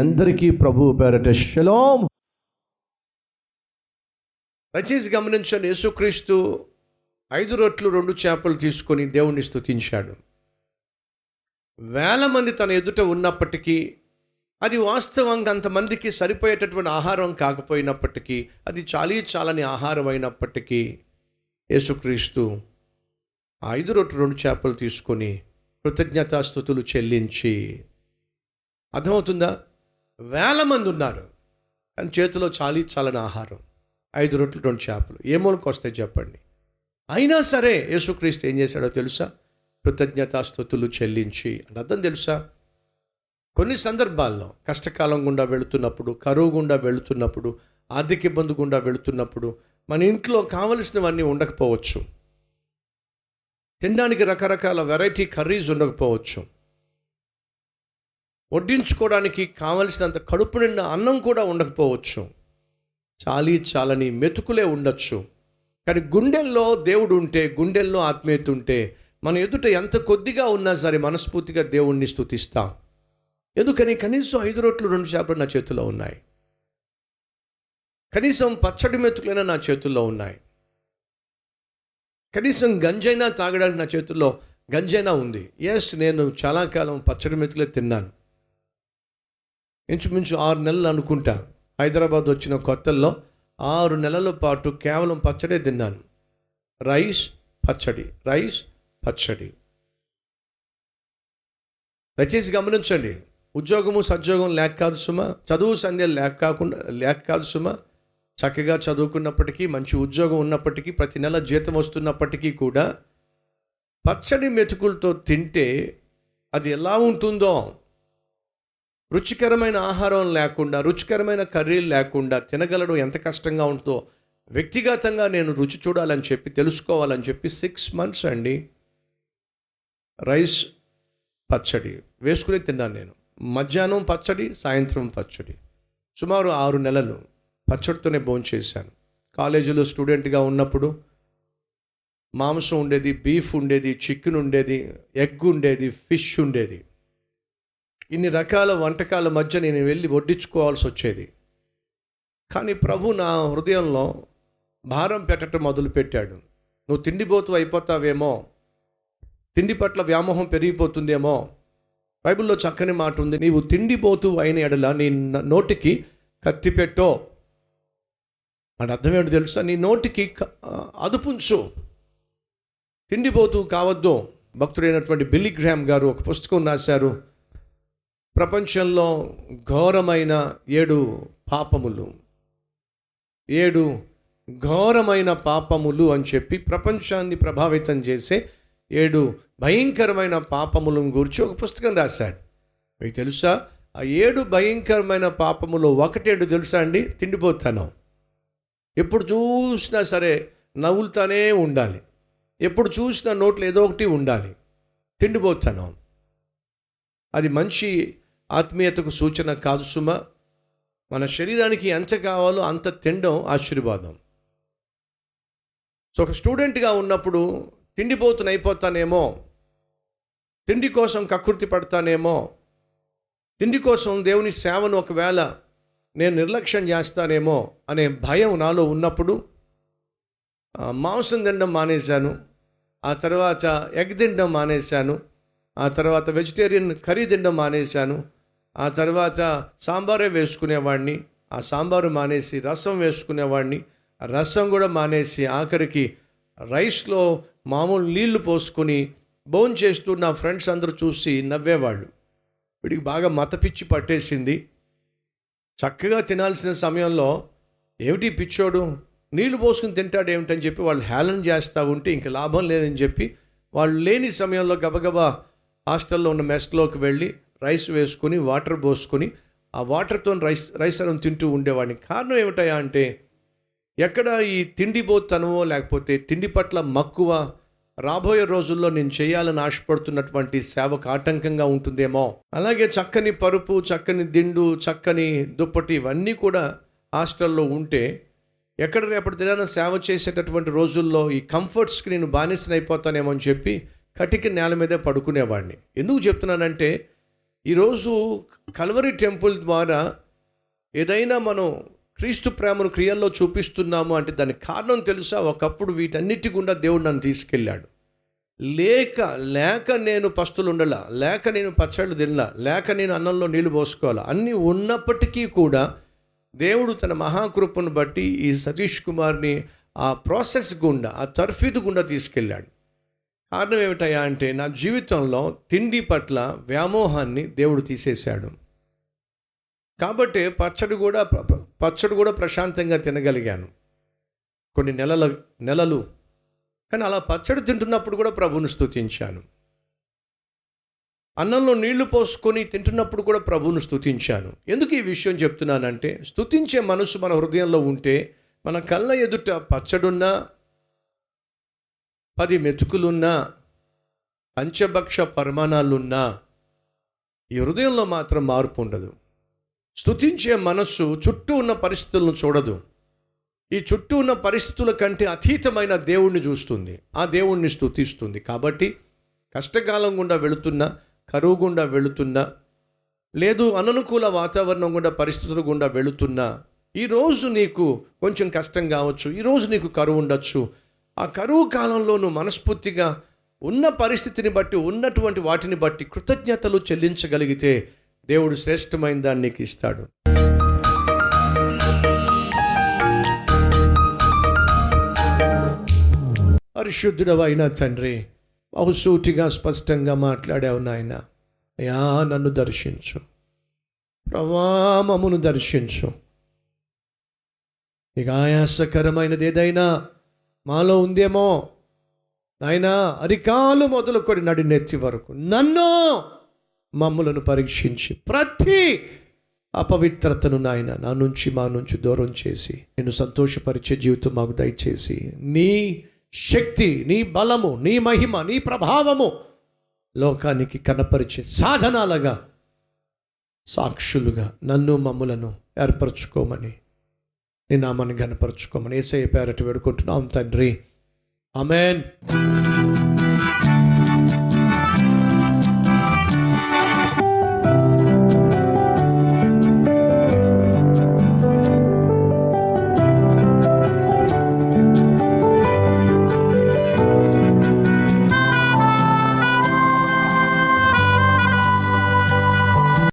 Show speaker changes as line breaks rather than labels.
అందరికీ ప్రభు పేరట శలోం. దయచేసి గమనించండి యేసుక్రీస్తు ఐదు రొట్లు రెండు చేపలు తీసుకొని దేవుణ్ణి స్థుతించాడు వేల మంది తన ఎదుట ఉన్నప్పటికీ అది వాస్తవంగా అంతమందికి సరిపోయేటటువంటి ఆహారం కాకపోయినప్పటికీ అది చాలీ చాలని ఆహారం అయినప్పటికీ యేసుక్రీస్తు ఐదు రొట్లు రెండు చేపలు తీసుకొని కృతజ్ఞతాస్థుతులు చెల్లించి అర్థమవుతుందా? వేల మంది ఉన్నారు. కానీ చేతిలో చాలీ చాలని ఆహారం. ఐదు రొట్లు రెండు చేపలు. ఏ మూలకు వస్తాయి చెప్పండి? అయినా సరే యేసుక్రీస్తు ఏం చేశాడో తెలుసా? కృతజ్ఞతాస్థుతులు చెల్లించి అని అర్థం తెలుసా? కొన్ని సందర్భాల్లో కష్టకాలం గుండా వెళుతున్నప్పుడు కరువు గుండా వెళుతున్నప్పుడు ఆర్థిక ఇబ్బంది గుండా వెళుతున్నప్పుడు మన ఇంట్లో కావలసినవన్నీ ఉండకపోవచ్చు. తినడానికి రకరకాల వెరైటీ కర్రీస్ ఉండకపోవచ్చు. వడ్డించుకోవడానికి కావలసినంత కడుపు నిండా అన్నం కూడా ఉండకపోవచ్చు. చాలీ చాలని మెతుకులే ఉండొచ్చు. కానీ గుండెల్లో దేవుడు ఉంటే గుండెల్లో ఆత్మీయత ఉంటే మన ఎదుట ఎంత కొద్దిగా ఉన్నా సరే మనస్ఫూర్తిగా దేవుణ్ణి స్థుతిస్తాం ఎందుకని? కనీసం ఐదు రొట్లు రెండు చేపలు నా చేతిలో ఉన్నాయి. కనీసం పచ్చడి మెతుకులైనా నా చేతుల్లో ఉన్నాయి. కనీసం గంజైనా తాగడానికి నా చేతుల్లో గంజైనా ఉంది. ఎస్ నేను చాలా కాలం పచ్చడి మెతుకులే తిన్నాను. ఇంచుమించు ఆరు నెలలు అనుకుంటా. హైదరాబాద్ వచ్చిన కొత్తల్లో ఆరు నెలల పాటు కేవలం పచ్చడే తిన్నాను. రైస్ పచ్చడి రైస్ పచ్చడి. దయచేసి గమనించండి. ఉద్యోగము సద్యోగం లేక కాదు సుమా. చదువు సంధ్య లేక కాకుండా లేక కాదు సుమా. చక్కగా చదువుకున్నప్పటికీ మంచి ఉద్యోగం ఉన్నప్పటికీ ప్రతి నెల జీతం వస్తున్నప్పటికీ కూడా పచ్చడి మెతుకులతో తింటే అది ఎలా ఉంటుందో రుచికరమైన ఆహారం లేకుండా రుచికరమైన కర్రీలు లేకుండా తినగలడం ఎంత కష్టంగా ఉంటుందో వ్యక్తిగతంగా నేను రుచి చూడాలని చెప్పి తెలుసుకోవాలని చెప్పి సిక్స్ మంత్స్ అండి. రైస్ పచ్చడి వేసుకునే తిన్నాను నేను. మధ్యాహ్నం పచ్చడి సాయంత్రం పచ్చడి. సుమారు ఆరు నెలలు పచ్చడితోనే భోంచేశాను కాలేజీలో స్టూడెంట్గా ఉన్నప్పుడు మాంసం ఉండేది బీఫ్ ఉండేది చికెన్ ఉండేది ఎగ్ ఉండేది ఫిష్ ఉండేది. ఇన్ని రకాల వంటకాల మధ్య నేను వెళ్ళి వడ్డించుకోవాల్సి వచ్చేది. కానీ ప్రభు నా హృదయంలో భారం పెట్టడం మొదలుపెట్టాడు. నువ్వు తిండిపోతూ అయిపోతావేమో తిండి పట్ల వ్యామోహం పెరిగిపోతుందేమో బైబిల్లో చక్కని మాట ఉంది నీవు తిండిపోతూ అయిన ఎడల నీ నోటికి కత్తి పెట్టో. అని అర్థం ఏంటో తెలుసా? నీ నోటికి అదుపుంచు. తిండిపోతూ కావద్దు. భక్తుడైనటువంటి బిల్లీగ్రామ్ గారు ఒక పుస్తకం రాశారు. ప్రపంచంలో ఘోరమైన ఏడు పాపములు. ఏడు ఘోరమైన పాపములు అని చెప్పి ప్రపంచాన్ని ప్రభావితం చేసే ఏడు భయంకరమైన పాపములను గురించి ఒక పుస్తకం రాశాడు. మీకు తెలుసా? ఆ ఏడు భయంకరమైన పాపములు ఒకటేడు తెలుసా అండి? తిండిపోతాను. ఎప్పుడు చూసినా సరే నవ్వులుతానే ఉండాలి. ఎప్పుడు చూసినా నోట్లో ఏదో ఒకటి ఉండాలి. తిండిపోతాను. అది మంచి ఆత్మీయతకు సూచన కాదు సుమ. మన శరీరానికి ఎంత కావాలో అంత తినడం ఆశీర్వాదం. సో ఒక స్టూడెంట్గా ఉన్నప్పుడు తిండిపోతున్న అయిపోతానేమో తిండి కోసం కకృతి పడతానేమో తిండి కోసం దేవుని సేవను ఒకవేళ నేను నిర్లక్ష్యం చేస్తానేమో అనే భయం నాలో ఉన్నప్పుడు మాంసం తినడం మానేశాను. ఆ తర్వాత ఎగ్ తినడం మానేశాను. ఆ తర్వాత వెజిటేరియన్ కర్రీ తినడం మానేశాను. ఆ తర్వాత సాంబారే వేసుకునేవాడిని. ఆ సాంబారు మానేసి రసం వేసుకునేవాడిని. రసం కూడా మానేసి ఆఖరికి రైస్లో మామూలు నీళ్ళు పోసుకొని భోజనం చేస్తూ నా ఫ్రెండ్స్ అందరూ చూసి నవ్వేవాళ్ళు. వీడికి బాగా మతపిచ్చి పట్టేసింది. చక్కగా తినాల్సిన సమయంలో ఏమిటి పిచ్చోడు? నీళ్ళు పోసుకుని తింటాడు ఏమిటని చెప్పి వాళ్ళు హేళన చేస్తూ ఉంటే ఇంక లాభం లేదని చెప్పి వాళ్ళు లేని సమయంలో గబగబా హాస్టల్లో ఉన్న మెస్లోకి వెళ్ళి రైస్ వేసుకొని వాటర్ పోసుకొని ఆ వాటర్తో రైస్ రైస్ అన్నం తింటూ ఉండేవాడిని. కారణం ఏమిటయా అంటే ఎక్కడ ఈ తిండిపోతనమో లేకపోతే తిండి పట్ల మక్కువ రాబోయే రోజుల్లో నేను చేయాలని ఆశపడుతున్నటువంటి సేవకు ఆటంకంగా ఉంటుందేమో. అలాగే చక్కని పరుపు చక్కని దిండు చక్కని దుప్పటి ఇవన్నీ కూడా హాస్టల్లో ఉంటే ఎక్కడ రేపటి దినాన సేవ చేసేటటువంటి రోజుల్లో ఈ కంఫర్ట్స్కి నేను బానిసనైపోతానేమో అని చెప్పి కటికి నేల మీదే పడుకునేవాడిని ఎందుకు చెప్తున్నానంటే ఈరోజు కల్వరి టెంపుల్ ద్వారా ఏదైనా మనం క్రీస్తు ప్రేమను క్రియల్లో చూపిస్తున్నాము అంటే దానికి కారణం తెలుసా? ఒకప్పుడు వీటన్నిటి గుండా దేవుడు నన్ను తీసుకెళ్ళాడు. లేక లేక నేను పస్తులు ఉండాల లేక నేను పచ్చళ్ళు తినలా లేక నేను అన్నంలో నీళ్ళు పోసుకోవాలా అన్నీ ఉన్నప్పటికీ కూడా దేవుడు తన మహాకృపను బట్టి ఈ సతీష్ కుమార్ని ఆ ప్రాసెస్ గుండా ఆ తర్ఫీదు గుండా తీసుకెళ్ళాడు. కారణం ఏమిటయ్యా అంటే నా జీవితంలో తిండి పట్ల వ్యామోహాన్ని దేవుడు తీసేశాడు. కాబట్టి పచ్చడి కూడా పచ్చడి కూడా ప్రశాంతంగా తినగలిగాను. కొన్ని నెలల నెలలు. కానీ అలా పచ్చడి తింటున్నప్పుడు కూడా ప్రభువుని స్తుతించాను. అన్నంలో నీళ్ళు పోసుకొని తింటున్నప్పుడు కూడా ప్రభువును స్తుతించాను. ఎందుకు ఈ విషయం చెప్తున్నానంటే స్తుతించే మనసు మన హృదయంలో ఉంటే మన కళ్ళ ఎదుట పచ్చడున్నా పది మెతుకులున్నా పంచభక్ష పరిమాణాలున్నా ఈ హృదయంలో మాత్రం మార్పు ఉండదు. స్థుతించే మనస్సు చుట్టూ ఉన్న పరిస్థితులను చూడదు. ఈ చుట్టూ ఉన్న పరిస్థితుల కంటే అతీతమైన దేవుణ్ణి చూస్తుంది. ఆ దేవుణ్ణి స్థుతిస్తుంది కాబట్టి కష్టకాలం గుండా వెళుతున్నా కరువు గుండా వెళుతున్నా లేదు అననుకూల వాతావరణం గుండా పరిస్థితుల గుండా వెళుతున్నా ఈరోజు నీకు కొంచెం కష్టం కావచ్చు ఈరోజు నీకు కరువు ఉండొచ్చు ఆ కరువు కాలంలోనూ మనస్ఫూర్తిగా ఉన్న పరిస్థితిని బట్టి ఉన్నటువంటి వాటిని బట్టి కృతజ్ఞతలు చెల్లించగలిగితే దేవుడు శ్రేష్టమైన దాన్ని నీకు ఇస్తాడు. పరిశుద్ధుడవైన తండ్రి బహుసూటిగా స్పష్టంగా మాట్లాడావు నాయన. అయ్యా నన్ను దర్శించు. ప్రవామమును దర్శించు. నీకు ఆయాసకరమైనది ఏదైనా మాలో ఉందేమో? నాయన అరికాలు మొదలుకొని నడి నేర్చి వరకు నన్ను మమ్ములను పరీక్షించి ప్రతి అపవిత్రతను నాయన నా నుంచి మా నుంచి దూరం చేసి నేను సంతోషపరిచే జీవితం మాకు దయచేసి నీ శక్తి నీ బలము నీ మహిమ నీ ప్రభావము లోకానికి కనపరిచే సాధనాలుగా సాక్షులుగా నన్ను మమ్ములను ఏర్పరచుకోమని నీ నామాన్ని కనపరచుకోమని ఏసయ్య పేరటి వేడుకుంటున్నాం తండ్రి. అమెన్